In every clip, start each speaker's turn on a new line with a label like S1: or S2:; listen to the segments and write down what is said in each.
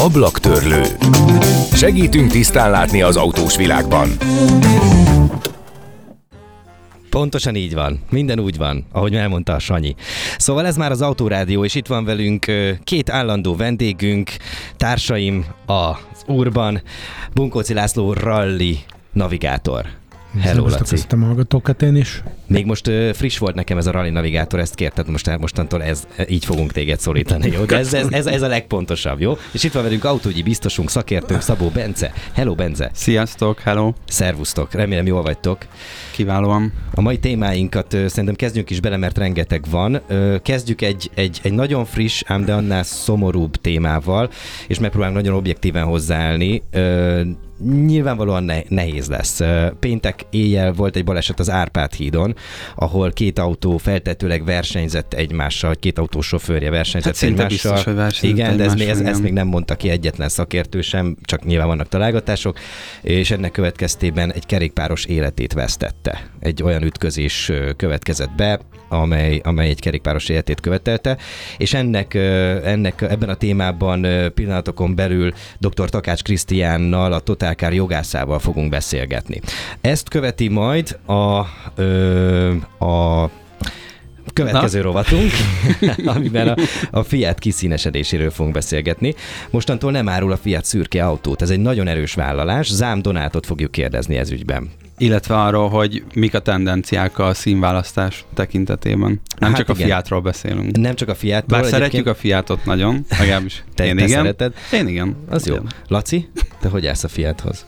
S1: Ablaktörlő. Segítünk tisztán látni az autós világban.
S2: Pontosan így van. Minden úgy van, ahogy elmondta a Sanyi. Szóval ez már az Autórádió, és itt van velünk két állandó vendégünk, társaim az Urban, Bunkóci László Rally navigátor.
S3: Hello, Laci. A hallgatókat én is.
S2: Még most uh, friss volt nekem ez a Rally Navigátor, ezt kérted, most mostantól ez, így fogunk téged szólítani, jó? De ez, ez, ez, ez a legpontosabb, jó? És itt van velünk autógyi biztosunk, szakértőnk Szabó Bence. Hello, Bence!
S4: Sziasztok, hello!
S2: Szervusztok, remélem jól vagytok.
S4: Kiválóan.
S2: A mai témáinkat uh, szerintem kezdjünk is bele, mert rengeteg van. Uh, kezdjük egy, egy, egy nagyon friss, ám de annál szomorúbb témával, és megpróbálunk nagyon objektíven hozzáállni. Uh, nyilvánvalóan ne, nehéz lesz. Péntek éjjel volt egy baleset az Árpád hídon, ahol két autó feltetőleg versenyzett egymással, két autó sofőrje versenyzett hát egymással. Biztos,
S4: hogy
S2: Igen, de ez, még, ez, ezt még nem mondta ki egyetlen szakértő sem, csak nyilván vannak találgatások, és ennek következtében egy kerékpáros életét vesztette. Egy olyan ütközés következett be, amely, amely egy kerékpáros életét követelte, és ennek, ennek ebben a témában pillanatokon belül dr. Takács Krisztiánnal, a Totálkár jogászával fogunk beszélgetni. Ezt követi majd a, ö, a következő Na? rovatunk, amiben a, a Fiat kiszínesedéséről fogunk beszélgetni. Mostantól nem árul a Fiat szürke autót. Ez egy nagyon erős vállalás. Zám Donátot fogjuk kérdezni ez ügyben
S4: illetve arról, hogy mik a tendenciák a színválasztás tekintetében. Nem hát csak igen. a Fiatról beszélünk.
S2: Nem csak a Fiatról.
S4: Bár szeretjük a Fiatot nagyon, legalábbis
S2: te,
S4: én
S2: te
S4: igen.
S2: Szereted?
S4: Én igen.
S2: Az jó. Laci, te hogy állsz a Fiathoz?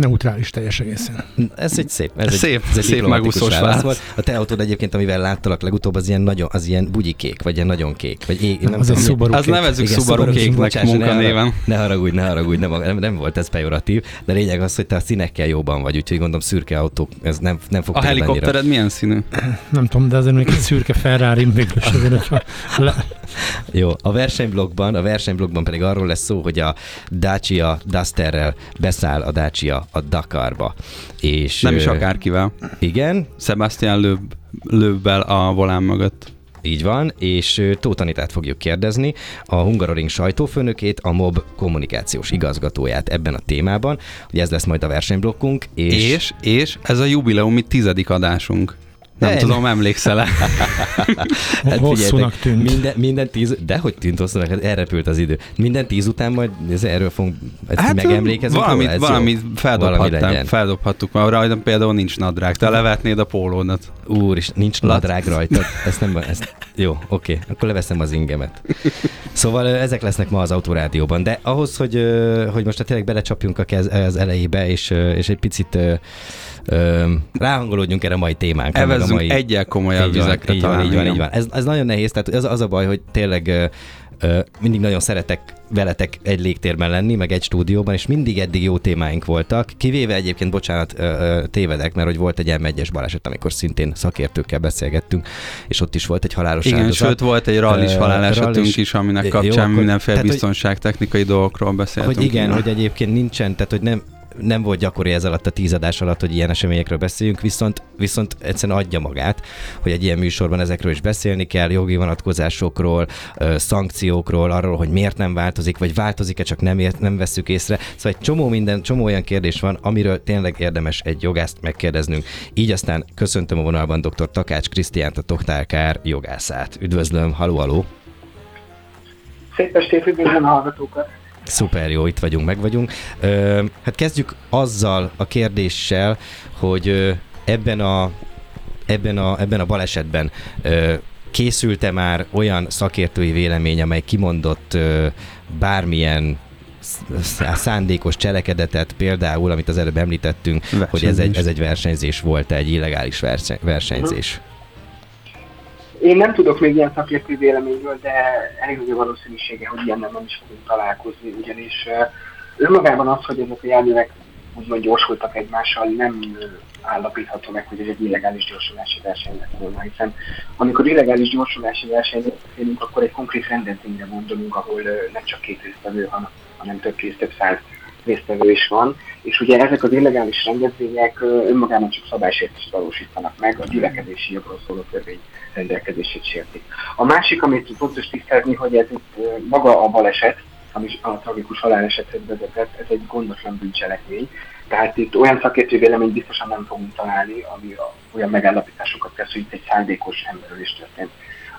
S3: Neutrális teljes egészen.
S2: Ez egy szép, ez
S4: szép,
S2: egy, ez egy
S4: szép megúszós válasz. Volt.
S2: A te autód egyébként, amivel láttalak legutóbb, az ilyen nagyon, az ilyen bugyikék, vagy ilyen nagyon kék. Vagy ég,
S3: nem az tudom, egy Subaru
S4: Az nevezzük Igen, Subaru kéknek munkanéven.
S2: Ne haragudj, ne haragudj, nem, nem, nem, volt ez pejoratív, de lényeg az, hogy te a színekkel jóban vagy, úgyhogy gondolom szürke autók, ez nem, nem fog
S4: A helikoptered milyen színű?
S3: Nem tudom, de azért még egy szürke Ferrari mégis azért, le...
S2: Jó, a versenyblogban, a versenyblogban pedig arról lesz szó, hogy a Dacia Dusterrel beszáll a Dacia a Dakarba. És,
S4: Nem is akárkivel.
S2: Igen.
S4: Sebastian Löb, Löbbel a volán mögött.
S2: Így van, és Tóth Anitát fogjuk kérdezni, a Hungaroring sajtófőnökét, a MOB kommunikációs igazgatóját ebben a témában, hogy ez lesz majd a versenyblokkunk.
S4: És, és, és ez a jubileumi tizedik adásunk. Nem de tudom, emlékszel-e?
S3: hát Hosszúnak tűnt.
S2: Minden, minden tíz, de hogy tűnt hosszúnak, hát elrepült az idő. Minden tíz után majd ez, erről fogunk ezt hát, megemlékezünk.
S4: Valamit, róla, valamit feldobhattam, feldobhattuk, mert rajtam például nincs nadrág. Te levetnéd a pólódat.
S2: Úr, és nincs nadrág rajta. Ezt nem, ezt, jó, oké, akkor leveszem az ingemet. Szóval ezek lesznek ma az Autorádióban, de ahhoz, hogy, hogy most tényleg belecsapjunk az elejébe, és, és egy picit ráhangolódjunk erre a mai témánkra.
S4: Evezzünk a mai... egyel komolyabb vizekre
S2: így van, így van, így van. Ez, ez nagyon nehéz, tehát az, az a baj, hogy tényleg mindig nagyon szeretek veletek egy légtérben lenni, meg egy stúdióban, és mindig eddig jó témáink voltak, kivéve egyébként, bocsánat, tévedek, mert hogy volt egy m baleset, amikor szintén szakértőkkel beszélgettünk, és ott is volt egy halálos
S4: Igen,
S2: áldozat.
S4: sőt volt egy rallis halálesetünk is, aminek kapcsán jó, mindenféle biztonságtechnikai dolgokról beszéltünk.
S2: Hogy igen, hogy egyébként nincsen, tehát hogy nem, nem volt gyakori ez alatt a tízadás alatt, hogy ilyen eseményekről beszéljünk, viszont, viszont egyszerűen adja magát, hogy egy ilyen műsorban ezekről is beszélni kell, jogi vonatkozásokról, szankciókról, arról, hogy miért nem változik, vagy változik-e, csak nem, ért, nem veszük észre. Szóval egy csomó minden, csomó olyan kérdés van, amiről tényleg érdemes egy jogászt megkérdeznünk. Így aztán köszöntöm a vonalban dr. Takács Krisztiánt, a Toktálkár jogászát. Üdvözlöm, haló, haló!
S5: Szép estét, üdvözlöm a hallgatókat!
S2: Szuper jó, itt vagyunk, meg vagyunk. Ö, hát kezdjük azzal a kérdéssel, hogy ebben a, ebben a, ebben a balesetben ö, készült-e már olyan szakértői vélemény, amely kimondott ö, bármilyen szándékos cselekedetet, például, amit az előbb említettünk, hogy ez egy, ez egy versenyzés volt, egy illegális versenyzés.
S5: Én nem tudok még ilyen szakértő véleményről, de elég nagy a valószínűsége, hogy ilyen nem is fogunk találkozni, ugyanis önmagában az, hogy ezek a járművek úgymond gyorsultak egymással, nem állapítható meg, hogy ez egy illegális gyorsulási verseny lett volna, hiszen amikor illegális gyorsulási versenyről beszélünk, akkor egy konkrét rendezvényre gondolunk, ahol nem csak két résztvevő, hanem több kész, több száz résztvevő is van, és ugye ezek az illegális rendezvények önmagában csak szabálysértést valósítanak meg, a gyülekezési jogról szóló törvény rendelkezését sértik. A másik, amit fontos tisztázni, hogy ez itt maga a baleset, ami a tragikus halálesethez vezetett, ez egy gondoslan bűncselekmény. Tehát itt olyan szakértő véleményt biztosan nem fogunk találni, ami olyan megállapításokat tesz, hogy itt egy szándékos emberölés történt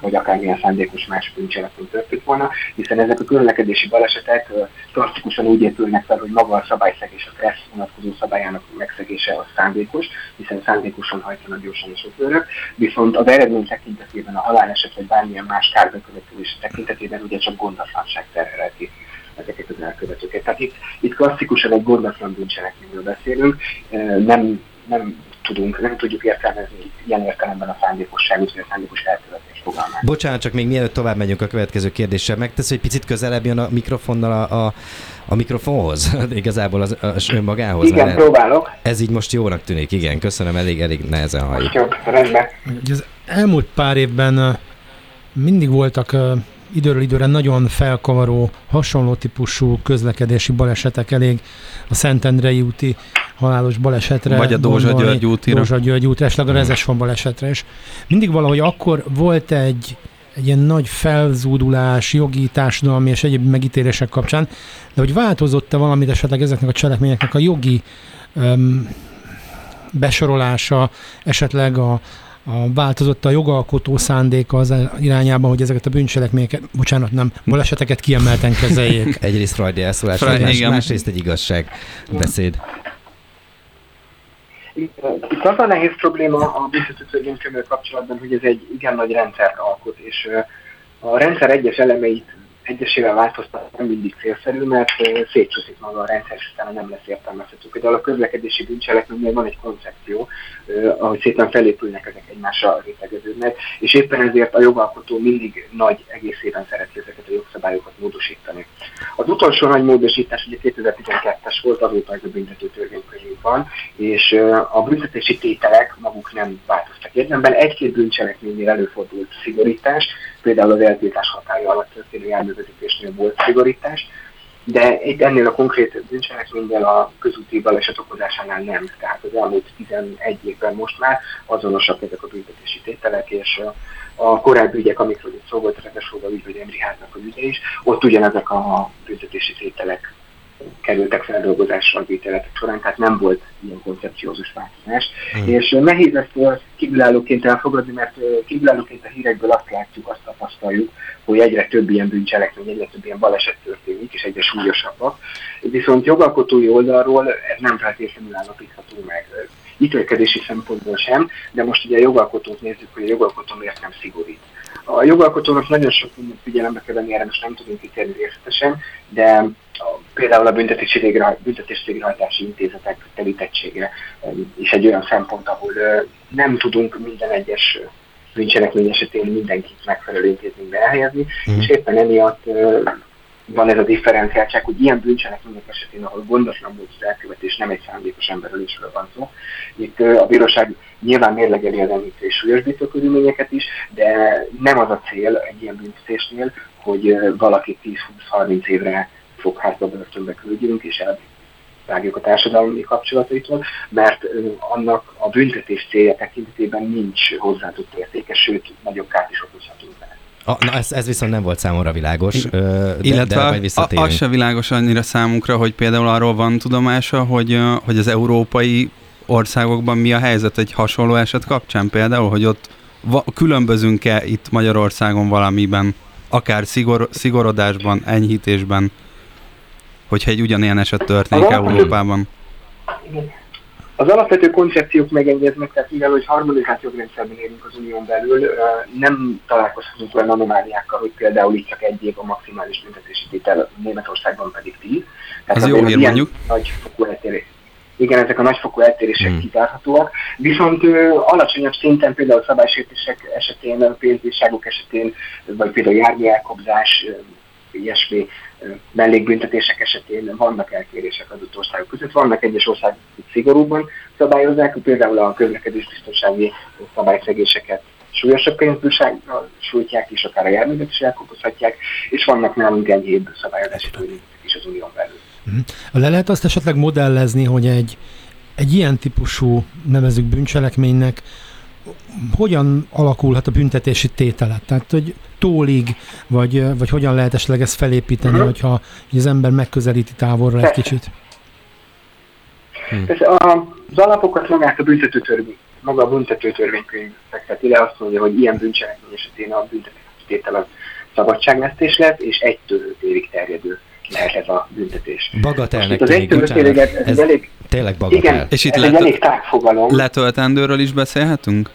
S5: vagy akármilyen szándékos más bűncselekmény történt volna, hiszen ezek a közlekedési balesetek klasszikusan úgy épülnek fel, hogy maga a szabályszegés, a stressz vonatkozó szabályának megszegése az szándékos, hiszen szándékosan hajtanak gyorsan a sofőrök, viszont az eredmény tekintetében a haláleset vagy bármilyen más kárbekövetülés tekintetében ugye csak gondatlanság terheleti ezeket az elkövetőket. Tehát itt, itt klasszikusan egy gondatlan bűncselekményről beszélünk, nem, nem tudunk, nem tudjuk értelmezni ilyen értelemben a szándékosságot, vagy a szándékos elkövetés fogalmát.
S2: Bocsánat, csak még mielőtt tovább megyünk a következő kérdéssel, megtesz, hogy picit közelebb jön a mikrofonnal a, a, a mikrofonhoz, igazából az, az önmagához.
S5: Igen, mert próbálok.
S2: Ez így most jónak tűnik, igen, köszönöm, elég, elég nehezen halljuk.
S5: Jobb, rendben.
S3: Az elmúlt pár évben mindig voltak időről időre nagyon felkavaró, hasonló típusú közlekedési balesetek elég a Szentendrei úti halálos balesetre.
S4: Vagy a Dózsa György útira.
S3: Dózsa György útra, esetleg a. Rezes van balesetre is. Mindig valahogy akkor volt egy, egy ilyen nagy felzúdulás jogi, társadalmi és egyéb megítélések kapcsán, de hogy változott-e valamit esetleg ezeknek a cselekményeknek a jogi um, besorolása, esetleg a, a változott a jogalkotó szándéka az irányában, hogy ezeket a bűncselekményeket, bocsánat, nem, baleseteket kiemelten kezeljék.
S2: Egyrészt Frajdi elszólás, más, másrészt egy igazság beszéd.
S5: Itt az a nehéz probléma a büntetőtörvénykönyvvel kapcsolatban, hogy ez egy igen nagy rendszert alkot, és a rendszer egyes elemeit egyesével változtatni nem mindig célszerű, mert szétcsúszik maga a rendszer, és utána nem lesz értelmezhető. Például a közlekedési bűncselekménynél van egy koncepció, ahogy szépen felépülnek ezek egymásra rétegeződnek, és éppen ezért a jogalkotó mindig nagy egészében szereti ezeket a jogszabályokat módosítani. Az utolsó nagy módosítás ugye 2012-es volt, azóta ez a büntető törvénykönyvünk van, és a büntetési tételek maguk nem változtak. Érdemben egy-két bűncselekménynél előfordult szigorítás, például az eltiltás hatája alatt történő járművezetésnél volt szigorítás, de itt ennél a konkrét bűncselekménynél a közúti baleset okozásánál nem. Tehát az elmúlt 11 évben most már azonosak ezek a büntetési tételek, és a korábbi ügyek, amikről itt szó volt, Rekesóga ügy, vagy Emri Háznak a ügye is, ott ugyanezek a büntetési tételek kerültek feldolgozásra a ítéletek során, tehát nem volt ilyen koncepciózus változás. Mm. És nehéz ezt kívülállóként elfogadni, mert kívülállóként a hírekből azt látjuk, azt tapasztaljuk, hogy egyre több ilyen bűncselekmény, egyre több ilyen baleset történik, és egyre súlyosabbak. Viszont jogalkotói oldalról ez nem feltétlenül állapítható meg ítélkezési szempontból sem, de most ugye a jogalkotót nézzük, hogy a jogalkotó miért nem szigorít. A jogalkotónak nagyon sok mindent figyelembe kell venni, erre most nem tudunk kitérni részletesen, de a, például a büntetési, végrehaj, büntetési végrehajtási intézetek telítettsége is egy olyan szempont, ahol nem tudunk minden egyes bűncselekmény esetén mindenkit megfelelő intézménybe elhelyezni, mm. és éppen emiatt van ez a differenciáltság, hogy ilyen bűncselekmények esetén, ahol gondoslan volt az elkövetés, nem egy szándékos emberölésről van szó. Itt a bíróság nyilván mérlegeli az enyhítő és súlyosbító körülményeket is, de nem az a cél egy ilyen büntetésnél, hogy valaki 10-20-30 évre fogházba börtönbe küldjünk, és elvágjuk a társadalmi kapcsolataitól, mert annak a büntetés célja tekintetében nincs hozzáadott értéke, sőt, nagyobb kárt is okozhatunk vele.
S2: A, na ez, ez viszont nem volt számomra világos. De,
S4: Illetve de a, az se világos annyira számunkra, hogy például arról van tudomása, hogy, hogy az európai országokban mi a helyzet egy hasonló eset kapcsán például, hogy ott va- különbözünk-e itt Magyarországon valamiben, akár szigor, szigorodásban, enyhítésben, hogyha egy ugyanilyen eset történik Európában?
S5: Igen. Az alapvető koncepciók megegyeznek, tehát mivel, hogy harmonizált jogrendszerben élünk az unión belül, nem találkozhatunk olyan anomáliákkal, hogy például itt csak egy év a maximális büntetési tétel, Németországban pedig tíz.
S4: Tehát Ez jó hír mondjuk.
S5: Nagy fokú eltérés. Igen, ezek a nagyfokú eltérések hmm. kizárhatóak, viszont ö, alacsonyabb szinten például szabálysértések esetén, pénzbírságok esetén, vagy például jármű elkobzás, ilyesmi mellékbüntetések esetén vannak elkérések az országok között. Vannak egyes országok, akik szigorúban szabályozzák, például a közlekedésbiztonsági szabályszegéseket súlyosabb pénzbírsággal sújtják, és akár a járművet is elkopozhatják, és vannak nálunk enyhébb szabályozási törvények is az unión belül.
S3: Mhm. Le lehet azt esetleg modellezni, hogy egy, egy ilyen típusú, nevezük bűncselekménynek, hogyan alakulhat a büntetési tételet? Tehát, hogy tólig, vagy, vagy hogyan lehet esetleg ezt felépíteni, uh-huh. hogyha az ember megközelíti távolra egy kicsit?
S5: Hmm. Ez a, az alapokat magát a büntetőtörvény, maga a büntetőtörvénykönyv fekteti le, azt mondja, hogy ilyen bűncselekmény esetén a büntetéstétel a szabadságvesztés lesz, és egytől öt évig terjedő lehet ez a büntetés.
S2: Bagatelnek az tűnik, bocsánat. Ez, ez elég, tényleg bagatel.
S5: Igen, és itt ez let, egy elég tágfogalom.
S4: Letöltendőről is beszélhetünk?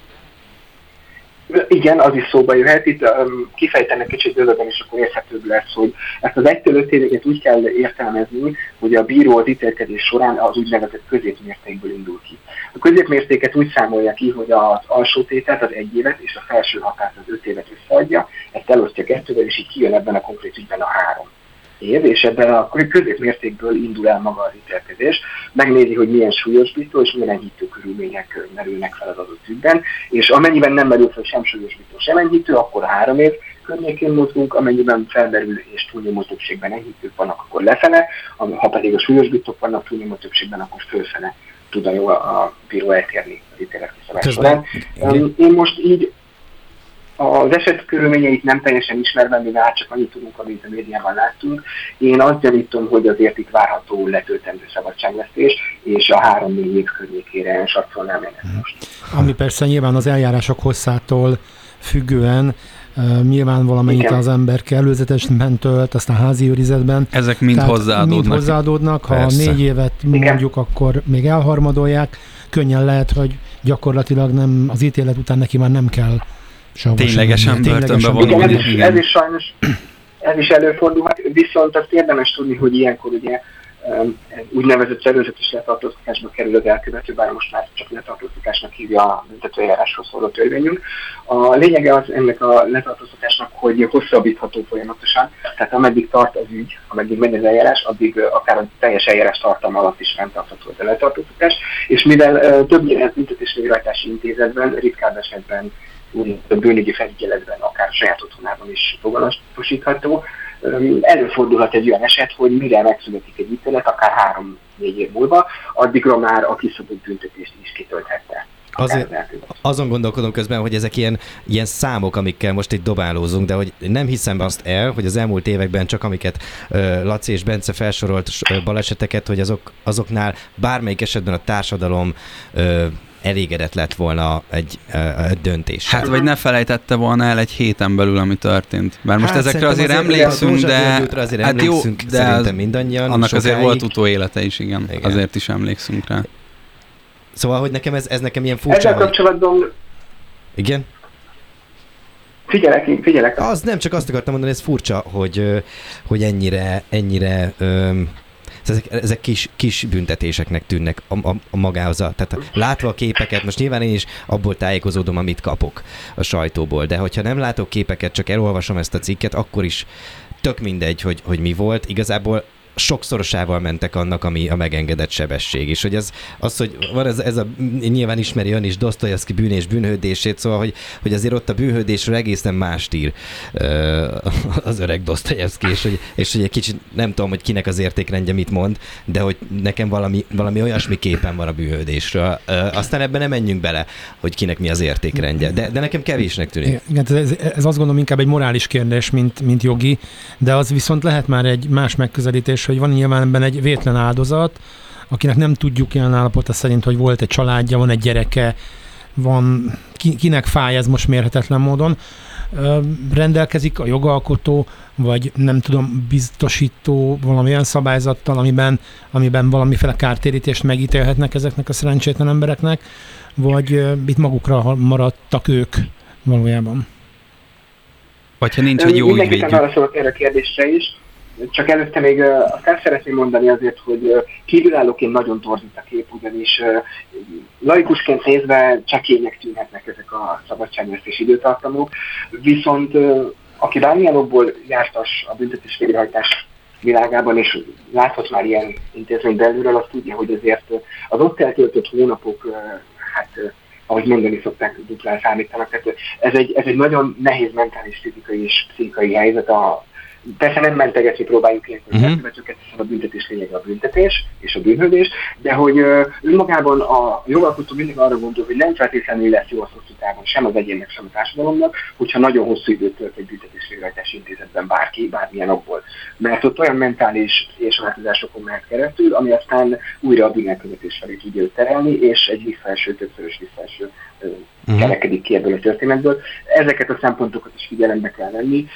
S5: Igen, az is szóba jöhet. Itt um, kifejtenek kicsit bővebben, és akkor érthetőbb lesz, hogy ezt az 1 5 éveket úgy kell értelmezni, hogy a bíró az ítélkedés során az úgynevezett középmértékből indul ki. A középmértéket úgy számolja ki, hogy az alsó tételt, az egy évet, és a felső határt az öt évet összeadja, ezt elosztja kettővel, és így kijön ebben a konkrét ügyben a három év, és ebben a középmértékből indul el maga az ítélkezés, megnézi, hogy milyen súlyosbító és milyen enyhítő körülmények merülnek fel az adott ügyben, és amennyiben nem merül fel sem súlyosbító, sem enyhítő, akkor három év környékén mozgunk, amennyiben felmerül és túlnyomó többségben enyhítők vannak, akkor lefele, ha pedig a súlyosbítók vannak túlnyomó többségben, akkor fölfele tud a, jó a bíró eltérni az ítélet során. Én most így az eset körülményeit nem teljesen ismerve, mivel hát csak annyit tudunk, amit a médiában láttunk. Én azt gyanítom, hogy azért itt várható letöltendő szabadságvesztés, és a három-négy év környékére sarcolnám én ezt most.
S3: Ami persze nyilván az eljárások hosszától függően Uh, nyilván valamennyit Igen. az ember előzetesen tölt, aztán házi őrizetben.
S4: Ezek mind Tehát hozzáadódnak.
S3: Mind hozzáadódnak. Ha Persze. négy évet Igen. mondjuk, akkor még elharmadolják. Könnyen lehet, hogy gyakorlatilag nem az ítélet után neki már nem kell
S4: Ténylegesen börtönbe vonulni.
S5: Igen, ez is, ez is sajnos ez is előfordulhat, viszont azt érdemes tudni, hogy ilyenkor ugye úgynevezett szervezetes letartóztatásba kerül az elkövető, bár most már csak letartóztatásnak hívja a büntetőjárásról szóló törvényünk. A lényege az ennek a letartóztatásnak, hogy hosszabbítható folyamatosan, tehát ameddig tart az ügy, ameddig megy az eljárás, addig akár a teljes eljárás tartalma alatt is fenntartható az a letartóztatás, és mivel többnyire büntetés intézetben, ritkább esetben a bűnügyi felügyeletben, akár a saját otthonában is foganatosítható. Előfordulhat egy olyan eset, hogy mire megszületik egy ítélet, akár három-négy év múlva, addigra már a kiszabott büntetést is kitölthette.
S2: Azért, azon gondolkodom közben, hogy ezek ilyen, ilyen számok, amikkel most itt dobálózunk, de hogy nem hiszem azt el, hogy az elmúlt években csak amiket uh, Laci és Bence felsorolt uh, baleseteket, hogy azok, azoknál bármelyik esetben a társadalom uh, elégedett lett volna egy, egy döntés.
S4: Hát vagy ne felejtette volna el egy héten belül, ami történt. Mert most hát ezekre azért, azért emlékszünk, de...
S2: Azért hát emlékszünk, jó, de szerintem mindannyian.
S4: Annak sokáig. azért volt utóélete is, igen. igen. Azért is emlékszünk rá.
S2: Szóval, hogy nekem ez, ez nekem ilyen furcsa.
S5: Ezzel kapcsolatban...
S2: Igen?
S5: Figyelek, figyelek.
S2: Az nem, csak azt akartam mondani, ez furcsa, hogy, hogy ennyire, ennyire öm, ezek, ezek kis, kis büntetéseknek tűnnek a, a, a magához. A, tehát látva a képeket, most nyilván én is abból tájékozódom, amit kapok a sajtóból, de hogyha nem látok képeket, csak elolvasom ezt a cikket, akkor is tök mindegy, hogy, hogy mi volt. Igazából sokszorosával mentek annak, ami a megengedett sebesség. És hogy ez, az, hogy van ez, ez a, nyilván ismeri ön is Dostoyevsky bűn és bűnhődését, szóval, hogy, hogy azért ott a bűnhődésről egészen más ír az öreg Dostoyevsky, és hogy, és hogy egy kicsit nem tudom, hogy kinek az értékrendje mit mond, de hogy nekem valami, valami olyasmi képen van a bűnhődésről. Aztán ebben nem menjünk bele, hogy kinek mi az értékrendje, de, de nekem kevésnek tűnik.
S3: Igen, ez, ez azt gondolom inkább egy morális kérdés, mint, mint jogi, de az viszont lehet már egy más megközelítés, hogy van nyilván ebben egy vétlen áldozat, akinek nem tudjuk jelen állapota szerint, hogy volt egy családja, van egy gyereke, van, ki, kinek fáj ez most mérhetetlen módon, rendelkezik a jogalkotó, vagy nem tudom, biztosító valamilyen szabályzattal, amiben, amiben valamiféle kártérítést megítélhetnek ezeknek a szerencsétlen embereknek, vagy itt magukra maradtak ők valójában.
S4: Vagy ha nincs egy jó ügyvédjük.
S5: Mindenképpen válaszolok erre a kérdésre is. Csak előtte még azt el szeretném mondani azért, hogy kívülállóként nagyon torzít a kép, ugyanis laikusként nézve csekények tűnhetnek ezek a szabadságvesztés időtartamok, viszont aki bármilyen okból jártas a büntetés végrehajtás világában, és láthat már ilyen intézmény belülről, azt tudja, hogy azért az ott eltöltött hónapok, hát ahogy mondani szokták, duplán számítanak. Tehát ez egy, ez egy nagyon nehéz mentális, fizikai és pszichikai helyzet a, Persze nem mentegetni próbáljuk ilyenkor uh-huh. elkövetőket, hiszen a büntetés lényege a büntetés és a bűnhődés, de hogy önmagában a jogalkotó mindig arra gondol, hogy nem feltétlenül lesz jó a hosszú távon sem az egyének, sem a társadalomnak, hogyha nagyon hosszú időt tölt egy büntetés végrehajtási intézetben bárki, bármilyen okból. Mert ott olyan mentális és változásokon mehet keresztül, ami aztán újra a bűnelkövetés felé tudja őt terelni, és egy visszaeső, többszörös visszaeső uh-huh. kerekedik ki ebből a történetből. Ezeket a szempontokat is figyelembe kell venni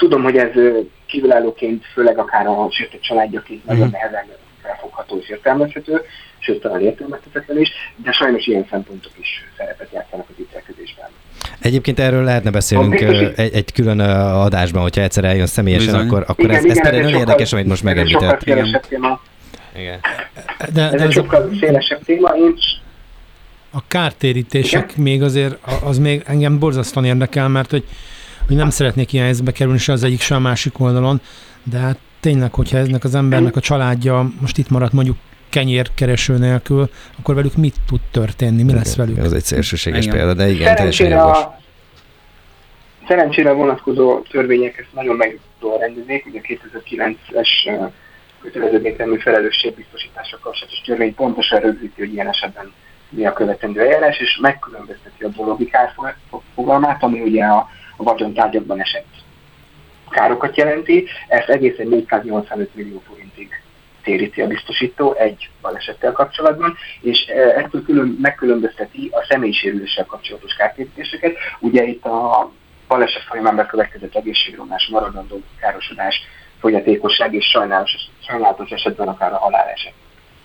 S5: Tudom, hogy ez kívülállóként, főleg akár a sértett családjaként nagyon mm. nehezen felfogható és értelmezhető, sőt talán értelmezhetetlen is, de sajnos ilyen szempontok is szerepet játszanak az ítélkezésben.
S2: Egyébként erről lehetne beszélnünk egy, egy külön adásban, hogyha egyszer eljön személyesen, Bizony. akkor, akkor igen, ez, igen, ez például nagyon érdekes, amit most megemlített.
S5: Igen. Téma. Igen. De, ez de egy sokkal szélesebb téma. Én
S3: a kártérítések Igen? még azért, az még engem borzasztóan érdekel, mert hogy hogy nem szeretnék ilyen helyzetbe kerülni se az egyik, se a másik oldalon, de hát tényleg, hogyha eznek az embernek a családja most itt maradt mondjuk kenyérkereső nélkül, akkor velük mit tud történni, mi lesz velük?
S2: Ez egy szélsőséges igen. példa, de igen, teljesen
S5: jogos. Szerencsére a vonatkozó törvények ezt nagyon meg rendezik, ugye 2009-es kötelező felelősség biztosítása kapcsolatos törvény pontosan rögzíti, hogy ilyen esetben mi a követendő eljárás, és megkülönbözteti a dologi kár fogalmát, ami ugye a vagyontárgyakban esett károkat jelenti, ezt egészen 485 millió forintig téríti a biztosító egy balesettel kapcsolatban, és e, ettől külön, megkülönbözteti a személyisérüléssel kapcsolatos kártérítéseket. Ugye itt a baleset folyamán bekövetkezett egészségromlás, maradandó károsodás, fogyatékosság és sajnálatos, sajnálatos esetben akár a haláleset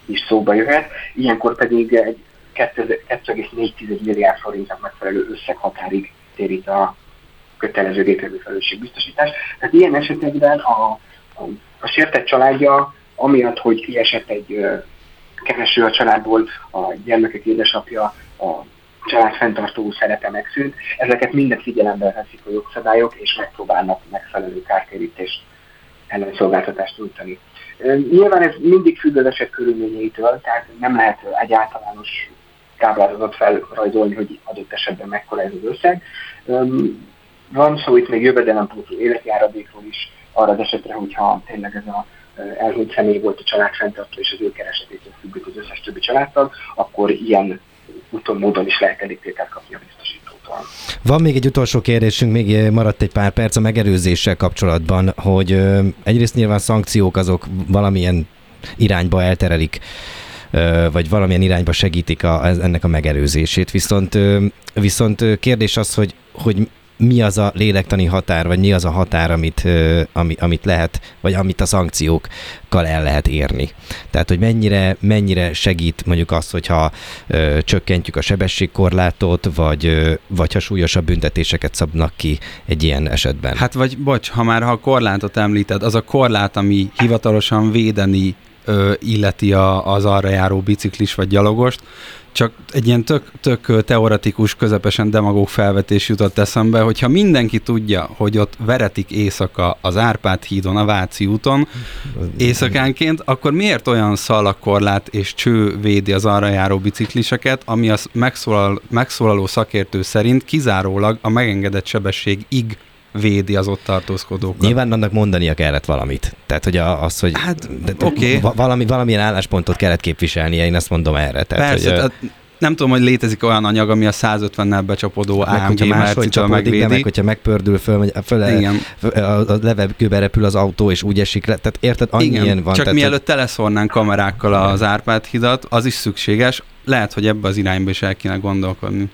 S5: is szóba jöhet. Ilyenkor pedig egy 2,4 milliárd forintnak megfelelő összeghatárig térít a kötelező gépjármű felelősségbiztosítás. Tehát ilyen esetekben a, a, a sértett családja, amiatt, hogy kiesett egy kereső a családból, a gyermekek édesapja, a család fenntartó szerepe megszűnt, ezeket mindet figyelembe veszik a jogszabályok, és megpróbálnak megfelelő kártérítést ellenszolgáltatást nyújtani. Nyilván ez mindig függ az eset körülményeitől, tehát nem lehet egy általános táblázatot felrajzolni, hogy adott esetben mekkora ez az összeg. Van szó itt még jövedelempótló életjáradékról is, arra az esetre, hogyha tényleg ez a elhunyt személy volt a család fenntartó, és az ő keresetétől függött az összes többi családtag, akkor ilyen úton módon is lehet elégtételt kapni a biztosítótól.
S2: Van még egy utolsó kérdésünk, még maradt egy pár perc a megelőzéssel kapcsolatban, hogy egyrészt nyilván szankciók azok valamilyen irányba elterelik vagy valamilyen irányba segítik a, ennek a megelőzését. Viszont, viszont kérdés az, hogy, hogy mi az a lélektani határ, vagy mi az a határ, amit, ami, amit lehet, vagy amit a szankciókkal el lehet érni. Tehát, hogy mennyire, mennyire segít mondjuk az, hogyha ö, csökkentjük a sebességkorlátot, vagy, ö, vagy ha súlyosabb büntetéseket szabnak ki egy ilyen esetben.
S4: Hát vagy, bocs, ha már ha a korlátot említed, az a korlát, ami hivatalosan védeni ö, illeti a, az arra járó biciklis vagy gyalogost, csak egy ilyen tök, tök teoretikus, közepesen demagóg felvetés jutott eszembe, hogyha mindenki tudja, hogy ott veretik éjszaka az Árpád hídon, a Váci úton éjszakánként, akkor miért olyan szalakorlát és cső védi az arra járó bicikliseket, ami az megszólal, megszólaló szakértő szerint kizárólag a megengedett sebesség ig védi az ott tartózkodókat.
S2: Nyilván annak mondania kellett valamit. Tehát, hogy az, hogy
S4: hát, okay.
S2: valami, valamilyen álláspontot kellett képviselnie, én ezt mondom erre. Tehát,
S4: Persze, hogy, tehát nem tudom, hogy létezik olyan anyag, ami a 150-nel becsapódó meg, AMG
S2: Mercitől megvédi. Meg, hogyha megpördül föl, föl Igen. a, a levegőbe repül az autó, és úgy esik le. Tehát érted, annyi Igen. ilyen van.
S4: Csak
S2: tehát,
S4: mielőtt teleszornánk kamerákkal az Árpád hidat, az is szükséges. Lehet, hogy ebbe az irányba is el kéne gondolkodni.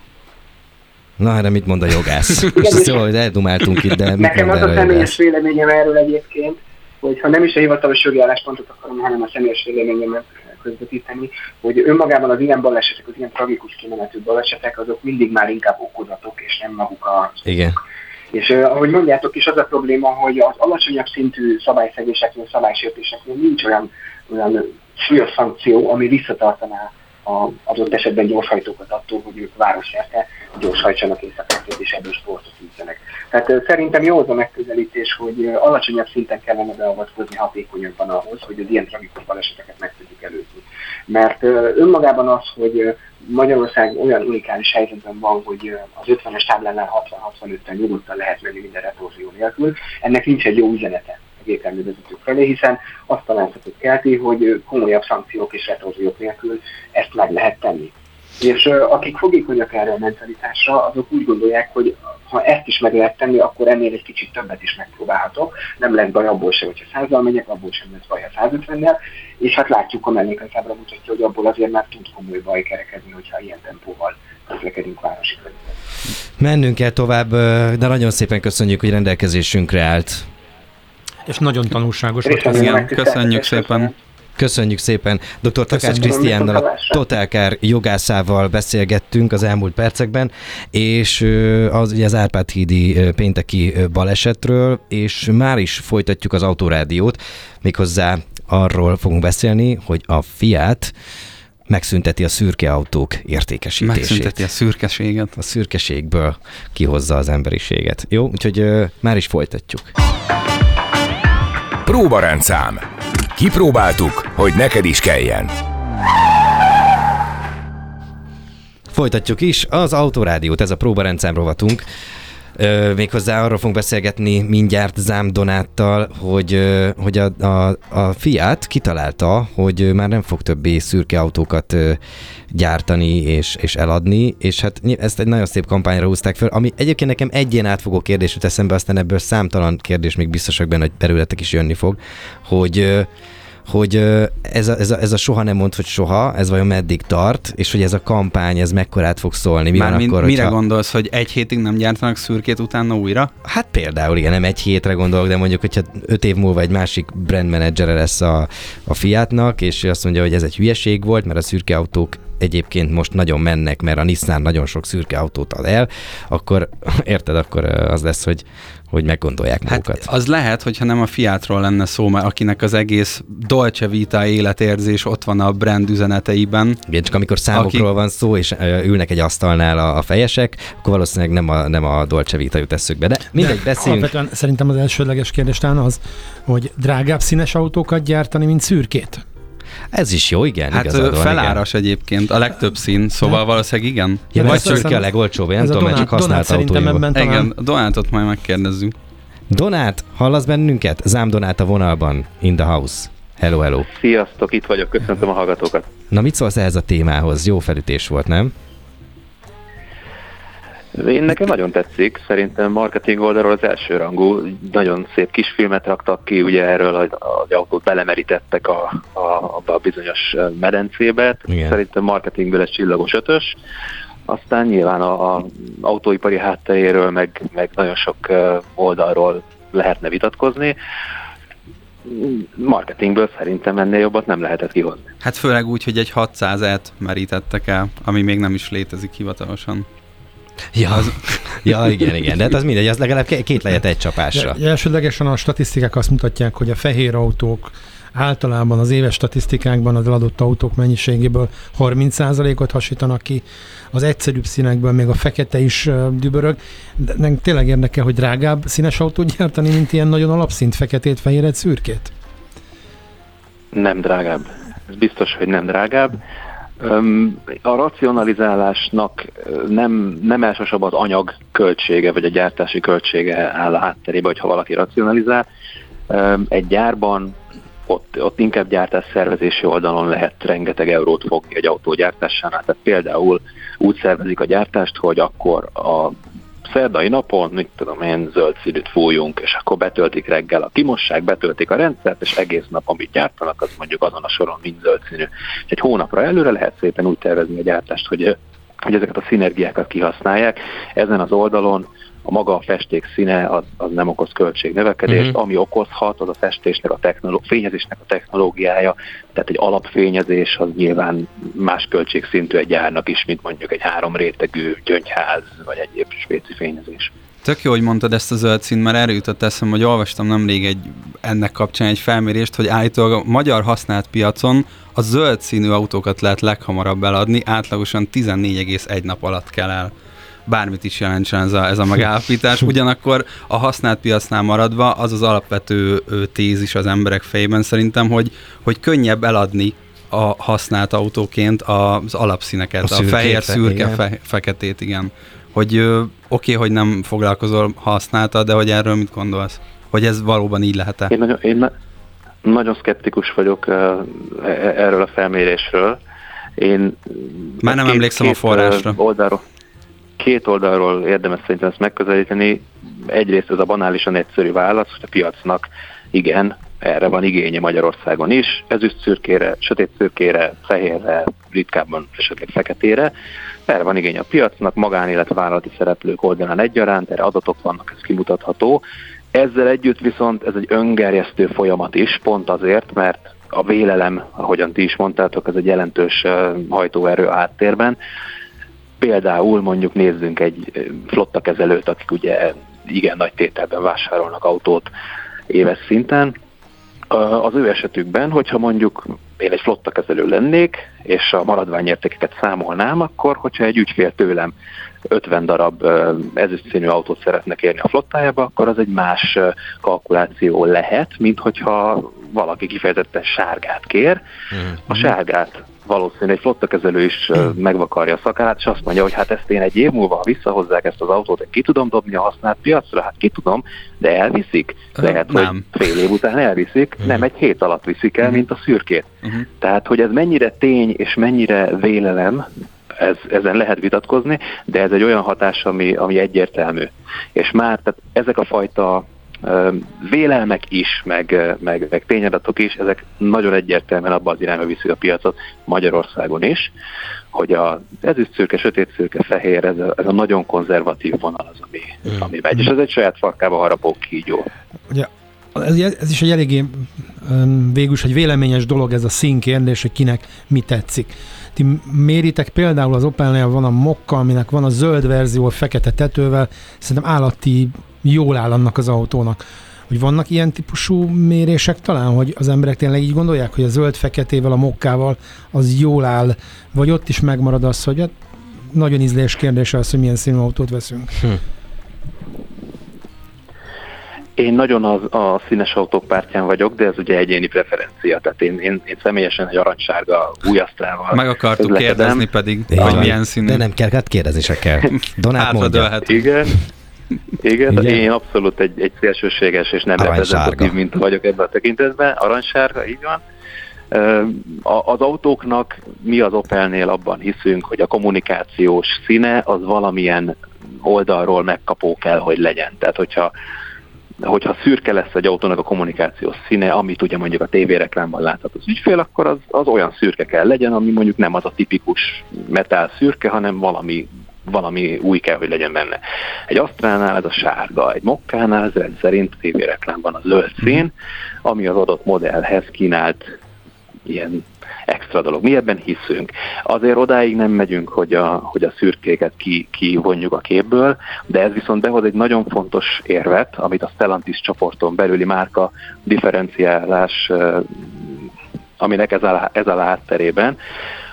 S2: Na, erre mit mond a jogász? szóval, hogy eldumáltunk itt, de
S5: Nekem az a személyes véleményem erről egyébként, hogy ha nem is a hivatalos jogi álláspontot akarom, hanem a személyes véleményemet közvetíteni, hogy önmagában az ilyen balesetek, az ilyen tragikus kimenetű balesetek, azok mindig már inkább okozatok, és nem maguk a...
S2: Igen.
S5: És uh, ahogy mondjátok is, az a probléma, hogy az alacsonyabb szintű szabályszegéseknél, szabálysértéseknél nincs olyan, olyan súlyos szankció, ami visszatartaná a, adott esetben gyorshajtókat attól, hogy ők városjárte gyorshajtsanak éjszakánként és ebből sportot űzzenek. Tehát szerintem jó az a megközelítés, hogy alacsonyabb szinten kellene beavatkozni hatékonyabban ahhoz, hogy az ilyen tragikus baleseteket meg tudjuk előzni. Mert önmagában az, hogy Magyarország olyan unikális helyzetben van, hogy az 50-es táblánál 60-65-tel nyugodtan lehet menni minden retorzió nélkül, ennek nincs egy jó üzenete a gépjárművezetők felé, hiszen azt a látszatot kelti, hogy komolyabb szankciók és retorziók nélkül ezt meg lehet tenni. És akik fogékonyak erre a mentalitásra, azok úgy gondolják, hogy ha ezt is meg lehet tenni, akkor ennél egy kicsit többet is megpróbálhatok. Nem lesz baj abból sem, hogyha százal megyek, abból sem lesz baj a 150-nel, és hát látjuk a mellékletábra mutatja, hogy abból azért már tud komoly baj kerekedni, hogyha ilyen tempóval közlekedünk városi környezet.
S2: Mennünk kell tovább, de nagyon szépen köszönjük, hogy rendelkezésünkre állt.
S3: És nagyon tanulságos volt.
S4: Igen, köszönjük szépen.
S2: Köszönjük szépen. Dr. Takács Krisztiánnal, a Totalkár jogászával beszélgettünk az elmúlt percekben, és az, ugye az Árpád hídi pénteki balesetről, és már is folytatjuk az autórádiót, méghozzá arról fogunk beszélni, hogy a Fiat megszünteti a szürke autók értékesítését.
S4: Megszünteti a szürkeséget.
S2: A szürkeségből kihozza az emberiséget. Jó, úgyhogy már is folytatjuk.
S1: Próbarendszám. Kipróbáltuk, hogy neked is kelljen.
S2: Folytatjuk is az Autorádiót, ez a próbarendszám rovatunk. Ö, méghozzá arról fogunk beszélgetni mindjárt Zám Donáttal, hogy, hogy a, a, a Fiat kitalálta, hogy már nem fog többé szürke autókat gyártani és, és eladni, és hát ezt egy nagyon szép kampányra húzták fel, ami egyébként nekem egy ilyen átfogó kérdés jut eszembe, aztán ebből számtalan kérdés még biztosak benne, hogy belőletek is jönni fog, hogy hogy ez a, ez, a, ez a soha nem mond, hogy soha, ez vajon meddig tart, és hogy ez a kampány, ez mekkorát fog szólni.
S4: Mi Már van akkor, mire hogyha... gondolsz, hogy egy hétig nem gyártanak szürkét utána újra?
S2: Hát például igen, nem egy hétre gondolok, de mondjuk, hogyha öt év múlva egy másik brand menedzsere lesz a, a Fiatnak, és azt mondja, hogy ez egy hülyeség volt, mert a szürke autók egyébként most nagyon mennek, mert a Nissan nagyon sok szürke autót ad el, akkor érted, akkor az lesz, hogy hogy meggondolják hát magukat.
S4: Hát az lehet, hogyha nem a Fiatról lenne szó, mert akinek az egész Dolce Vita életérzés ott van a brand üzeneteiben.
S2: Igen, csak amikor számokról aki... van szó, és ülnek egy asztalnál a, a fejesek, akkor valószínűleg nem a, nem a Dolce Vita jut eszükbe. De mindegy, De beszéljünk.
S3: Alapvetően szerintem az elsődleges kérdés talán az, hogy drágább színes autókat gyártani, mint szürkét.
S2: Ez is jó, igen.
S4: Hát igazad van, feláras igen. egyébként, a legtöbb szín, szóval de. valószínűleg igen.
S2: Ja, vagy csak a legolcsóbb, én nem tudom, mert csak használt autója
S4: volt. Igen, Donátot majd megkérdezzük.
S2: Donát, hallasz bennünket? Zám Donát a vonalban, in the house. Hello, hello.
S6: Sziasztok, itt vagyok, köszöntöm a hallgatókat.
S2: Na mit szólsz ehhez a témához? Jó felütés volt, nem?
S6: Én nekem nagyon tetszik, szerintem marketing oldalról az első rangú, nagyon szép kisfilmet raktak ki, ugye erről, hogy az autót belemerítettek a, a, abba a bizonyos medencébe, Igen. szerintem marketingből egy csillagos ötös, aztán nyilván a, a autóipari hátteréről, meg, meg nagyon sok oldalról lehetne vitatkozni, marketingből szerintem ennél jobbat nem lehetett kihozni.
S4: Hát főleg úgy, hogy egy 600-et merítettek el, ami még nem is létezik hivatalosan.
S2: Ja, az... ja, igen, igen, de hát az mindegy, az legalább két lehet egy csapásra.
S3: De, elsődlegesen a statisztikák azt mutatják, hogy a fehér autók általában az éves statisztikákban az eladott autók mennyiségéből 30%-ot hasítanak ki, az egyszerűbb színekből még a fekete is dübörög. De nem tényleg érdekel, hogy drágább színes autót gyártani, mint ilyen nagyon alapszint feketét, fehéret, szürkét?
S6: Nem drágább. Ez biztos, hogy nem drágább. A racionalizálásnak nem, nem elsősorban az anyag költsége, vagy a gyártási költsége áll a hátterébe, hogyha valaki racionalizál. Egy gyárban ott, ott inkább gyártás szervezési oldalon lehet rengeteg eurót fogni egy autógyártásánál. Tehát például úgy szervezik a gyártást, hogy akkor a szerdai napon, mit tudom én, zöld színűt fújunk, és akkor betöltik reggel a kimossák, betöltik a rendszert, és egész nap, amit gyártanak, az mondjuk azon a soron mind zöld színű. És egy hónapra előre lehet szépen úgy tervezni a gyártást, hogy hogy ezeket a szinergiákat kihasználják. Ezen az oldalon a maga a festék színe az, az nem okoz költségnövekedést, uh-huh. ami okozhat, az a festésnek a technoló- fényezésnek a technológiája, tehát egy alapfényezés az nyilván más költségszintű egy gyárnak is, mint mondjuk egy három rétegű gyöngyház, vagy egyéb spéci fényezés.
S4: Tök jó, hogy mondtad ezt a zöld szín, mert erre jutott eszem, hogy olvastam nemrég egy, ennek kapcsán egy felmérést, hogy állítólag a magyar használt piacon a zöld színű autókat lehet leghamarabb eladni, átlagosan 14,1 nap alatt kell el bármit is jelentsen ez a, ez a megállapítás. Ugyanakkor a használt piacnál maradva az az alapvető tézis az emberek fejében szerintem, hogy, hogy könnyebb eladni a használt autóként az alapszíneket, a, a fehér, szürke, fe, feketét, igen. Hogy oké, okay, hogy nem foglalkozol használta, de hogy erről mit gondolsz? Hogy ez valóban így lehet-e?
S6: Én nagyon, én nagyon szkeptikus vagyok e, erről a felmérésről. Én
S4: Már nem két, emlékszem két a forrásra.
S6: Oldalról, két oldalról érdemes szerintem ezt megközelíteni. Egyrészt ez a banálisan egyszerű válasz, hogy a piacnak igen, erre van igénye Magyarországon is, ezüst szürkére, sötét szürkére, fehérre, ritkábban esetleg feketére. Erre van igénye a piacnak, magán, illetve vállalati szereplők oldalán egyaránt, erre adatok vannak, ez kimutatható. Ezzel együtt viszont ez egy öngerjesztő folyamat is, pont azért, mert a vélelem, ahogyan ti is mondtátok, ez egy jelentős hajtóerő áttérben. Például mondjuk nézzünk egy flotta kezelőt, akik ugye igen nagy tételben vásárolnak autót éves szinten. Az ő esetükben, hogyha mondjuk én egy flotta kezelő lennék, és a maradványértékeket számolnám, akkor hogyha egy ügyfél tőlem 50 darab ezüstszínű autót szeretne kérni a flottájába, akkor az egy más kalkuláció lehet, mint hogyha valaki kifejezetten sárgát kér. Mm. A sárgát valószínűleg egy flottakezelő is hmm. megvakarja a szakát, és azt mondja, hogy hát ezt én egy év múlva, ha visszahozzák ezt az autót, ki tudom dobni a használt piacra, hát ki tudom, de elviszik. Lehet, nem. hogy fél év után elviszik, uh-huh. nem egy hét alatt viszik el, uh-huh. mint a szürkét. Uh-huh. Tehát, hogy ez mennyire tény és mennyire vélelem, ez, ezen lehet vitatkozni, de ez egy olyan hatás, ami, ami egyértelmű. És már tehát ezek a fajta vélelmek is, meg, meg, meg tényadatok is, ezek nagyon egyértelműen abban az irányba viszik a piacot Magyarországon is, hogy a ezüst szürke, sötét szürke, fehér, ez a, ez a nagyon konzervatív vonal az, ami, mm. ami megy, és ez egy saját farkába harapó kígyó.
S3: Ugye ez, ez is egy eléggé végül is egy véleményes dolog ez a színkérdés, hogy kinek mi tetszik. Ti méritek például az Opelnél van a Mokka, aminek van a zöld verzió a fekete tetővel, szerintem állati jól áll annak az autónak. Hogy vannak ilyen típusú mérések talán, hogy az emberek tényleg így gondolják, hogy a zöld-feketével, a mokkával az jól áll, vagy ott is megmarad az, hogy hát nagyon ízlés kérdése az, hogy milyen színű autót veszünk. Hm.
S6: Én nagyon az, a színes autók pártján vagyok, de ez ugye egyéni preferencia. Tehát én, én, én személyesen egy aranysárga új asztrával
S4: Meg akartuk kérdezni pedig, ja, hogy milyen színű.
S2: De nem kell, hát kérdezni se kell. Donát mondja.
S6: Igen, igen, Igen? én abszolút egy, egy szélsőséges és nem reprezentatív mint vagyok ebben a tekintetben. Aranysárga, így van. Az autóknak mi az Opelnél abban hiszünk, hogy a kommunikációs színe az valamilyen oldalról megkapó kell, hogy legyen. Tehát, hogyha hogyha szürke lesz egy autónak a kommunikációs színe, amit ugye mondjuk a tévéreklámban láthat az ügyfél, akkor az, az olyan szürke kell legyen, ami mondjuk nem az a tipikus metál szürke, hanem valami valami új kell, hogy legyen benne. Egy Astránál ez a sárga, egy Mokkánál ez rendszerint tévéreklámban a zöld szín, ami az adott modellhez kínált ilyen extra dolog. Mi ebben hiszünk. Azért odáig nem megyünk, hogy a, hogy a szürkéket ki, kivonjuk a képből, de ez viszont behoz egy nagyon fontos érvet, amit a Stellantis csoporton belüli márka differenciálás, aminek ez a ez a hátterében,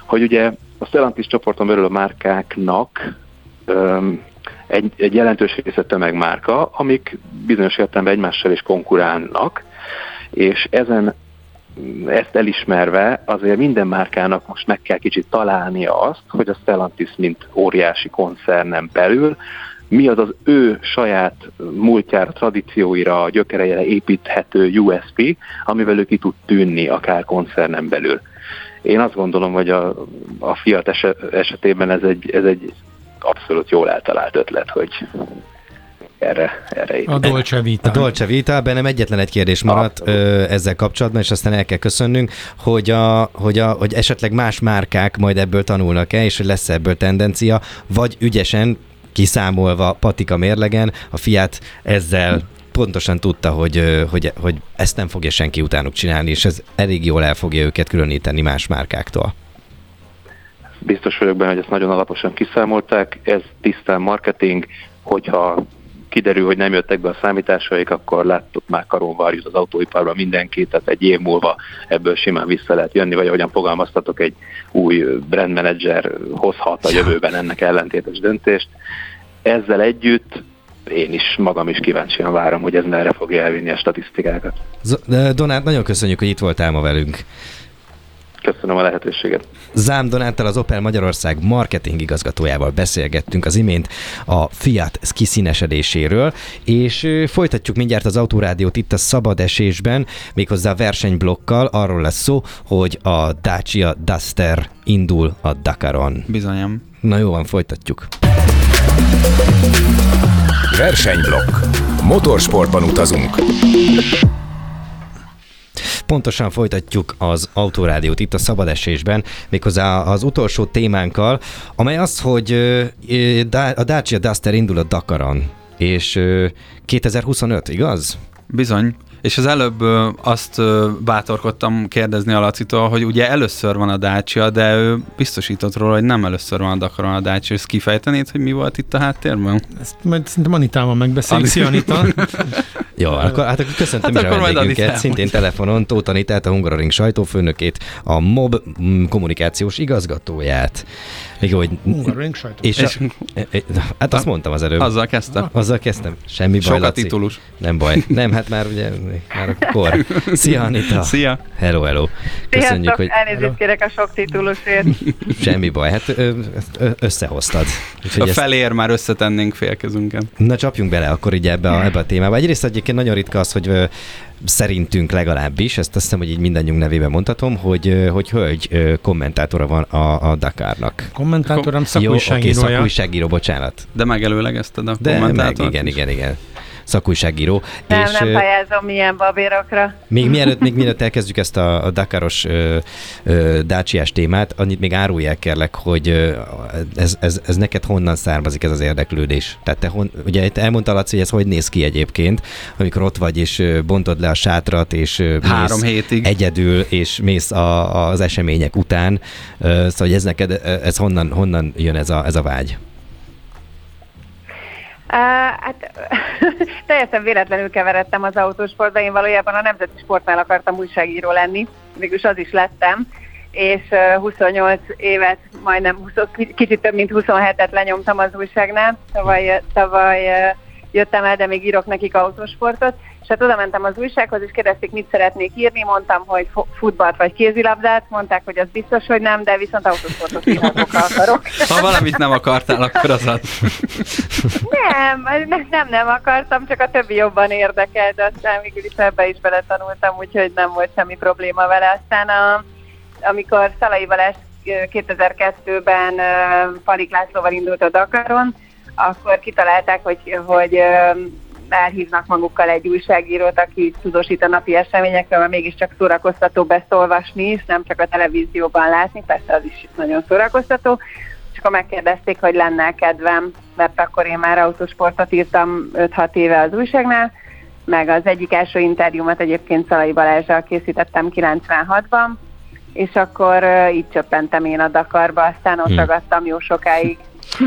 S6: hogy ugye a Stellantis csoporton belül a márkáknak um, egy, egy jelentős része tömegmárka, amik bizonyos értelemben egymással is konkurálnak, és ezen ezt elismerve azért minden márkának most meg kell kicsit találnia azt, hogy a Stellantis, mint óriási koncernen belül, mi az az ő saját múltjára, tradícióira, gyökereire építhető USP, amivel ő ki tud tűnni akár koncernen belül. Én azt gondolom, hogy a, a Fiat esetében ez egy, ez egy abszolút jól eltalált ötlet, hogy erre, erre
S3: A Dolce Vita.
S2: A Dolce Vita, bennem egyetlen egy kérdés maradt ö, ezzel kapcsolatban, és aztán el kell köszönnünk, hogy, a, hogy, a, hogy esetleg más márkák majd ebből tanulnak-e, és hogy lesz ebből tendencia, vagy ügyesen kiszámolva patika mérlegen, a Fiat ezzel pontosan tudta, hogy, hogy, hogy ezt nem fogja senki utánuk csinálni, és ez elég jól el fogja őket különíteni más márkáktól.
S6: Biztos vagyok benne, hogy ezt nagyon alaposan kiszámolták, ez tisztán marketing, hogyha kiderül, hogy nem jöttek be a számításaik, akkor láttuk már karonvarjút az autóiparban mindenkit, tehát egy év múlva ebből simán vissza lehet jönni, vagy ahogyan fogalmaztatok, egy új brand manager hozhat a jövőben ennek ellentétes döntést. Ezzel együtt én is magam is kíváncsian várom, hogy ez merre fogja elvinni a statisztikákat.
S2: Donát, nagyon köszönjük, hogy itt voltál ma velünk.
S6: Köszönöm a lehetőséget.
S2: Zám Donáttal az Opel Magyarország marketing igazgatójával beszélgettünk az imént a Fiat kiszínesedéséről, és folytatjuk mindjárt az Autorádiót itt a szabad esésben, méghozzá a versenyblokkal. Arról lesz szó, hogy a Dacia Duster indul a Dakaron.
S4: Bizonyám.
S2: Na jó van, folytatjuk.
S1: Versenyblokk. Motorsportban utazunk.
S2: Pontosan folytatjuk az Autorádiót itt a szabad esésben, méghozzá az utolsó témánkkal, amely az, hogy a Dacia Duster indul a Dakaron, és 2025, igaz?
S4: Bizony. És az előbb azt bátorkodtam kérdezni a Lacitól, hogy ugye először van a Dacia, de ő biztosított róla, hogy nem először van a Dakaron a Dacia. Ezt kifejtenéd, hogy mi volt itt a háttérben?
S3: Ezt majd szerintem Anitával megbeszéljük. Szia, Anita!
S2: Jó, akkor, hát akkor köszöntöm hát is akkor a vendégünket, szintén telefonon Tóth Anitát, a Hungaroring sajtófőnökét, a MOB mm, kommunikációs igazgatóját.
S3: Még hogy... Hungaroring
S2: és, és e- hát azt mondtam az előbb.
S4: Azzal kezdtem.
S2: Azzal kezdtem. Semmi baj,
S4: Sokat titulus.
S2: Nem baj. Nem, hát már ugye már a kor. Szia, Anita.
S4: Szia.
S2: Hello, hello.
S7: Köszönjük, Sziasztok, hogy... elnézést kérek a sok titulusért.
S2: Semmi baj, hát ö, összehoztad.
S4: Úgyhogy a felér ezt... már összetennénk félkezünken.
S2: Na csapjunk bele akkor így ebbe a, ebbe a témába. Egyrészt egyébként nagyon ritka az, hogy szerintünk legalábbis, ezt azt hiszem, hogy így mindannyiunk nevében mondhatom, hogy, hogy hölgy kommentátora van a, a Dakárnak.
S3: Kommentátorom szakújságírója.
S2: Jó, oké, szakújságíró, bocsánat.
S4: De megelőlegezted a
S2: De meg, igen, igen, igen szakújságíró.
S7: Nem, és, nem pályázom milyen babérokra.
S2: Még mielőtt, még mielőtt elkezdjük ezt a, a Dakaros ö, ö, dácsiás témát, annyit még árulják kérlek, hogy ez, ez, ez, neked honnan származik ez az érdeklődés? Tehát te hon, ugye itt elmondta Laci, hogy ez hogy néz ki egyébként, amikor ott vagy és bontod le a sátrat, és
S4: Három hétig.
S2: egyedül, és mész a, az események után. Szóval hogy ez neked, ez honnan, honnan jön ez a, ez a vágy?
S7: Uh, hát teljesen véletlenül keveredtem az autósportba, én valójában a Nemzeti Sportnál akartam újságíró lenni, mégis az is lettem, és uh, 28 évet, majdnem 20, kicsit több mint 27-et lenyomtam az újságnál, tavaly, tavaly uh, jöttem el, de még írok nekik autósportot, és hát oda mentem az újsághoz, és kérdezték, mit szeretnék írni, mondtam, hogy futballt vagy kézilabdát, mondták, hogy az biztos, hogy nem, de viszont autósportot írhatókkal akarok.
S4: Ha valamit nem akartál, akkor az az.
S7: Nem, nem, nem akartam, csak a többi jobban érdekelt, de aztán végül is ebbe is beletanultam, úgyhogy nem volt semmi probléma vele. Aztán a, amikor Szalai Balázs 2002-ben Palik Lászlóval indult a Dakaron, akkor kitalálták, hogy, hogy elhívnak magukkal egy újságírót, aki tudósít a napi eseményekről, mert mégiscsak szórakoztatóbb ezt olvasni is, nem csak a televízióban látni, persze az is nagyon szórakoztató. És akkor megkérdezték, hogy lenne kedvem, mert akkor én már autósportot írtam 5-6 éve az újságnál, meg az egyik első interjúmat egyébként Szalai Balázsral készítettem 96-ban, és akkor így csöppentem én a Dakarba, aztán ott hmm. ragadtam jó sokáig.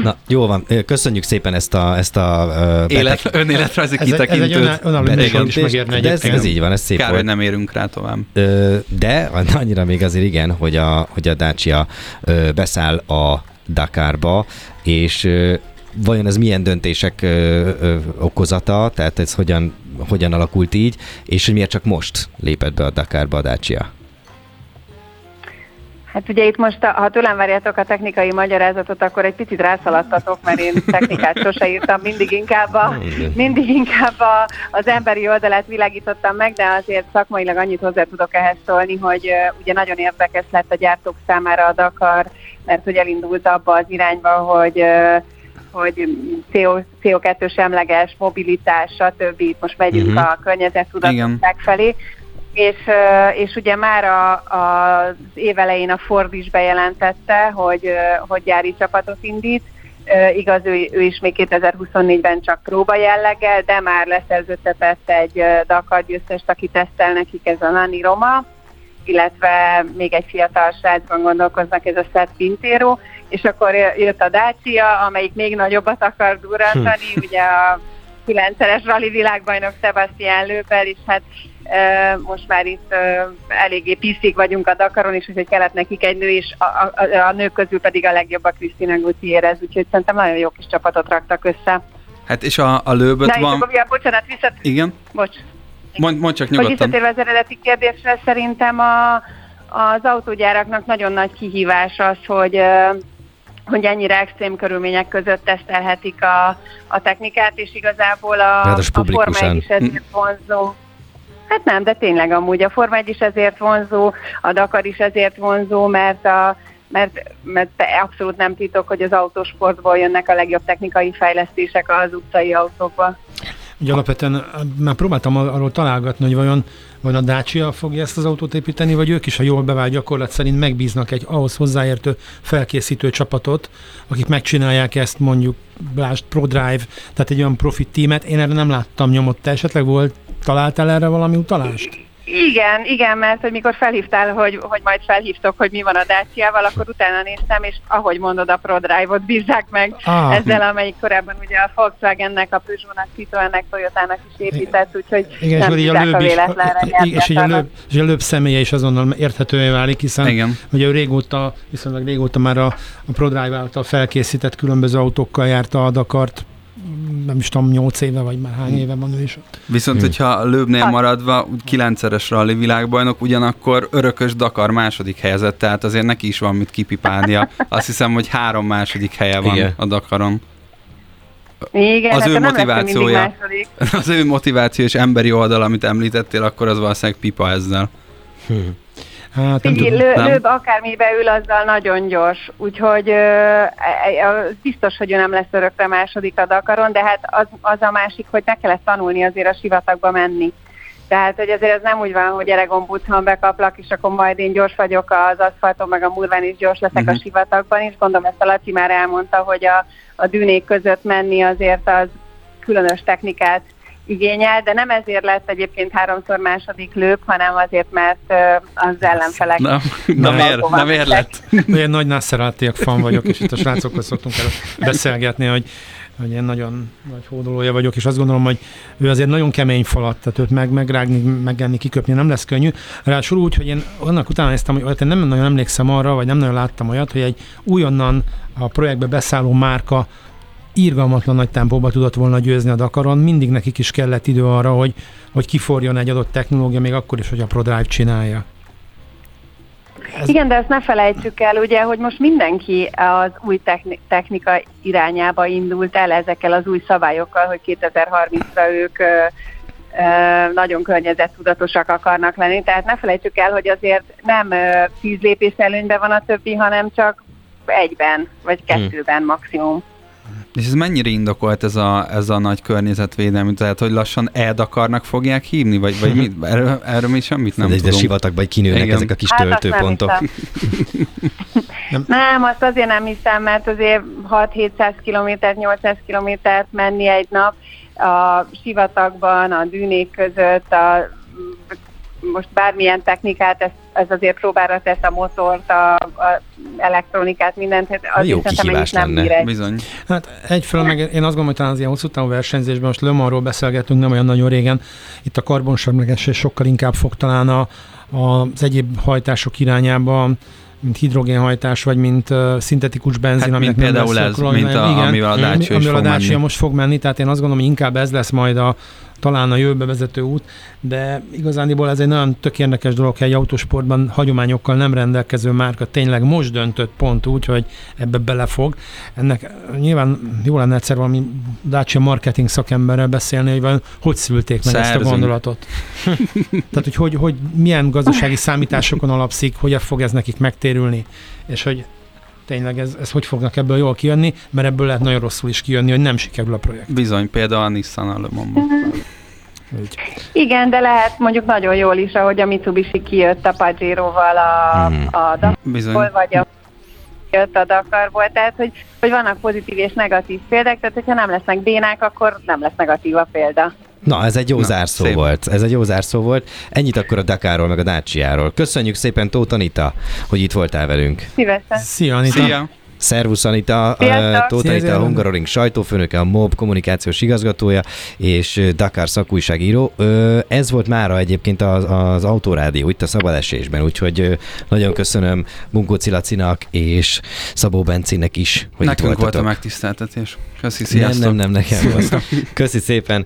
S2: Na, jó van, köszönjük szépen ezt a, ezt a uh,
S4: Élet, betek... önéletrajzi kitekintőt. Ez egy
S3: önálló is megérne
S2: de ez, ez, így van, ez szép
S4: Kár, volt. hogy nem érünk rá tovább.
S2: De annyira még azért igen, hogy a, hogy a Dacia beszáll a Dakarba, és vajon ez milyen döntések ö, ö, okozata, tehát ez hogyan, hogyan alakult így, és hogy miért csak most lépett be a Dakarba a Dacia?
S7: Hát ugye itt most, ha tőlem várjátok a technikai magyarázatot, akkor egy picit rászaladtatok, mert én technikát sose írtam, mindig inkább, a, mindig inkább a, az emberi oldalát világítottam meg, de azért szakmailag annyit hozzá tudok ehhez szólni, hogy uh, ugye nagyon érdekes lett a gyártók számára a Dakar, mert hogy elindult abba az irányba, hogy uh, hogy CO, CO2 semleges mobilitás, stb. most megyünk uh-huh. a környezettudatosság felé, és, és ugye már a, a, az évelején a Ford is bejelentette, hogy, hogy gyári csapatot indít. Igaz, ő, ő is még 2024-ben csak próba jelleggel, de már leszerződtetett egy Dakar győztest, aki tesztel nekik, ez a Nani Roma, illetve még egy fiatal srácban gondolkoznak, ez a Seth Pintero, és akkor jött a Dacia, amelyik még nagyobbat akar durrantani, hm. ugye a kilencszeres rally világbajnok Sebastian Lőpel, és hát most már itt eléggé piszik vagyunk a Dakaron is, úgyhogy kellett nekik egy nő, és a, a, a nők közül pedig a legjobb a Krisztina Gutierrez, úgyhogy szerintem nagyon jó kis csapatot raktak össze.
S4: Hát és a, a lőböt
S7: Na,
S4: van...
S7: És, ja, bocsánat, visszat...
S4: Igen?
S7: Bocs.
S4: Mond, mond csak nyugodtan.
S7: Hogy visszatérve az eredeti kérdésre, szerintem a, az autógyáraknak nagyon nagy kihívás az, hogy hogy ennyire extrém körülmények között tesztelhetik a, a technikát, és igazából a,
S2: hát
S7: a Forma 1 is ezért vonzó. Hát nem, de tényleg amúgy a Forma 1 is ezért vonzó, a Dakar is ezért vonzó, mert a, mert, mert abszolút nem titok, hogy az autósportból jönnek a legjobb technikai fejlesztések az utcai autókba.
S3: Ugye alapvetően már próbáltam arról találgatni, hogy vajon, vajon a Dacia fogja ezt az autót építeni, vagy ők is a jól bevált gyakorlat szerint megbíznak egy ahhoz hozzáértő felkészítő csapatot, akik megcsinálják ezt mondjuk Blast ProDrive, tehát egy olyan profit tímet. Én erre nem láttam nyomot. Te esetleg volt, találtál erre valami utalást?
S7: Igen, igen, mert hogy mikor felhívtál, hogy, hogy majd felhívtok, hogy mi van a Dacia-val, akkor utána néztem, és ahogy mondod, a ProDrive-ot bízzák meg ah. ezzel, amelyik korábban ugye a Volkswagennek, a Peugeot-nak, Citroennek, Toyotának is épített, úgyhogy igen, nem és a, lőbb a véletlenre
S3: is, és, a lőbb, és a lőbb személye is azonnal érthetővé válik, hiszen igen. ugye ő régóta, viszonylag régóta már a, a ProDrive által felkészített különböző autókkal járta a Dakart, nem is tudom, 8 éve, vagy már hány éve van ő is ott.
S4: Viszont, hmm. hogyha a lőbnél hát. maradva, kilencszeres rally világbajnok, ugyanakkor örökös Dakar második helyezett, tehát azért neki is van mit kipipálnia. Azt hiszem, hogy három második helye van Igen. a Dakaron.
S7: Igen,
S4: az
S7: hát
S4: ő motivációja, az ő motiváció és emberi oldal, amit említettél, akkor az valószínűleg pipa ezzel.
S3: Hmm. Hát,
S7: Figyelj, lő, lőbb akármibe ül, azzal nagyon gyors, úgyhogy ö, biztos, hogy ő nem lesz örökre második a Dakaron, de hát az, az a másik, hogy meg kellett tanulni azért a sivatagba menni. Tehát, hogy azért ez nem úgy van, hogy Eregon Buchan bekaplak, és akkor majd én gyors vagyok az aszfalton, meg a murván is gyors leszek uh-huh. a mhm. sivatagban is. Gondolom ezt a Laci már elmondta, hogy a, a dűnék között menni azért az különös technikát igényel, de nem ezért lett egyébként háromszor második lőp, hanem azért, mert az ellenfelek...
S4: Na, na, miért, na miért lett?
S3: Én nagy Nasser fan vagyok, és itt a srácokkal szoktunk el beszélgetni, hogy hogy én nagyon nagy hódolója vagyok, és azt gondolom, hogy ő azért nagyon kemény falat, tehát őt meg, megrágni, megenni, kiköpni nem lesz könnyű. Ráadásul úgy, hogy én annak utána néztem, hogy én nem nagyon emlékszem arra, vagy nem nagyon láttam olyat, hogy egy újonnan a projektbe beszálló márka írgalmatlan nagy tempóba tudott volna győzni a Dakaron, mindig nekik is kellett idő arra, hogy, hogy kiforjon egy adott technológia, még akkor is, hogy a ProDrive csinálja.
S7: Ez... Igen, de ezt ne felejtsük el, ugye, hogy most mindenki az új techni- technika irányába indult el ezekkel az új szabályokkal, hogy 2030-ra ők ö, ö, nagyon környezettudatosak akarnak lenni. Tehát ne felejtsük el, hogy azért nem tíz lépés előnyben van a többi, hanem csak egyben, vagy hmm. kettőben hmm. maximum.
S4: És ez mennyire indokolt ez a, ez a nagy környezetvédelmi, tehát hogy lassan Edakarnak fogják hívni, vagy, vagy mit? Erről, erről mi semmit nem de
S2: tudunk. De sivatagban kinőnek Igen. ezek a kis hát töltőpontok.
S7: Nem, nem, azt azért nem hiszem, mert azért 6-700 km, 800 kilométert menni egy nap a sivatagban, a dűnék között, a most bármilyen technikát, ez, ez azért próbára tesz a motort, a, a elektronikát, mindent, hát az
S2: Jó kihívás nem lenne. Bír
S3: Bizony. Hát egyfelől meg én azt gondolom, hogy talán az ilyen hosszú távú versenyzésben, most Lömarról beszélgetünk nem olyan nagyon régen, itt a karbonsemlegesés sokkal inkább fog talán a, a, az egyéb hajtások irányába mint hidrogénhajtás, vagy mint uh, szintetikus benzin,
S4: hát, mint például ez, mint a, igen, amivel a Dacia, amivel a Dacia
S3: most fog menni, tehát én azt gondolom, hogy inkább ez lesz majd a, talán a jövőbe vezető út, de igazániból ez egy nagyon tök érdekes dolog, hogy egy autósportban hagyományokkal nem rendelkező márka tényleg most döntött pont úgy, hogy ebbe belefog. Ennek nyilván jó lenne egyszer valami Dacia marketing szakemberrel beszélni, hogy hogy szülték meg Szerzünk. ezt a gondolatot. Tehát, hogy, hogy, hogy milyen gazdasági számításokon alapszik, hogy fog ez nekik megtérülni, és hogy tényleg ez, ez hogy fognak ebből jól kijönni, mert ebből lehet nagyon rosszul is kijönni, hogy nem sikerül a projekt.
S4: Bizony, például a Nissan.
S7: Úgy. Igen, de lehet mondjuk nagyon jól is, ahogy a Mitsubishi kijött a Pajero-val a, mm. a Dakarból, vagy a jött a Dakarból, tehát hogy, hogy vannak pozitív és negatív példák, tehát hogyha nem lesznek bénák, akkor nem lesz negatív a példa.
S2: Na, ez egy jó Na, zárszó szép. volt. Ez egy jó zárszó volt. Ennyit akkor a Dakáról, meg a Dacia-ról. Köszönjük szépen, Tóth Anita, hogy itt voltál velünk.
S7: Szívesen.
S3: Szia, Anita.
S4: Szia.
S2: Szervusz Anita,
S7: Sziasztok!
S2: Tóth
S3: Szia,
S2: Anita, a. Hungaroring sajtófőnöke, a MOB kommunikációs igazgatója, és Dakar szakújságíró. Ez volt mára egyébként az, az Autorádió itt a Szabad Esésben, úgyhogy nagyon köszönöm Bunkó Cilacinak és Szabó Bencinek is, hogy
S4: Nekünk
S2: itt
S4: volt a
S2: voltatok.
S4: megtiszteltetés. Köszi,
S2: nem,
S4: sziasztok!
S2: nem, nem, nekem volt. Köszi szépen.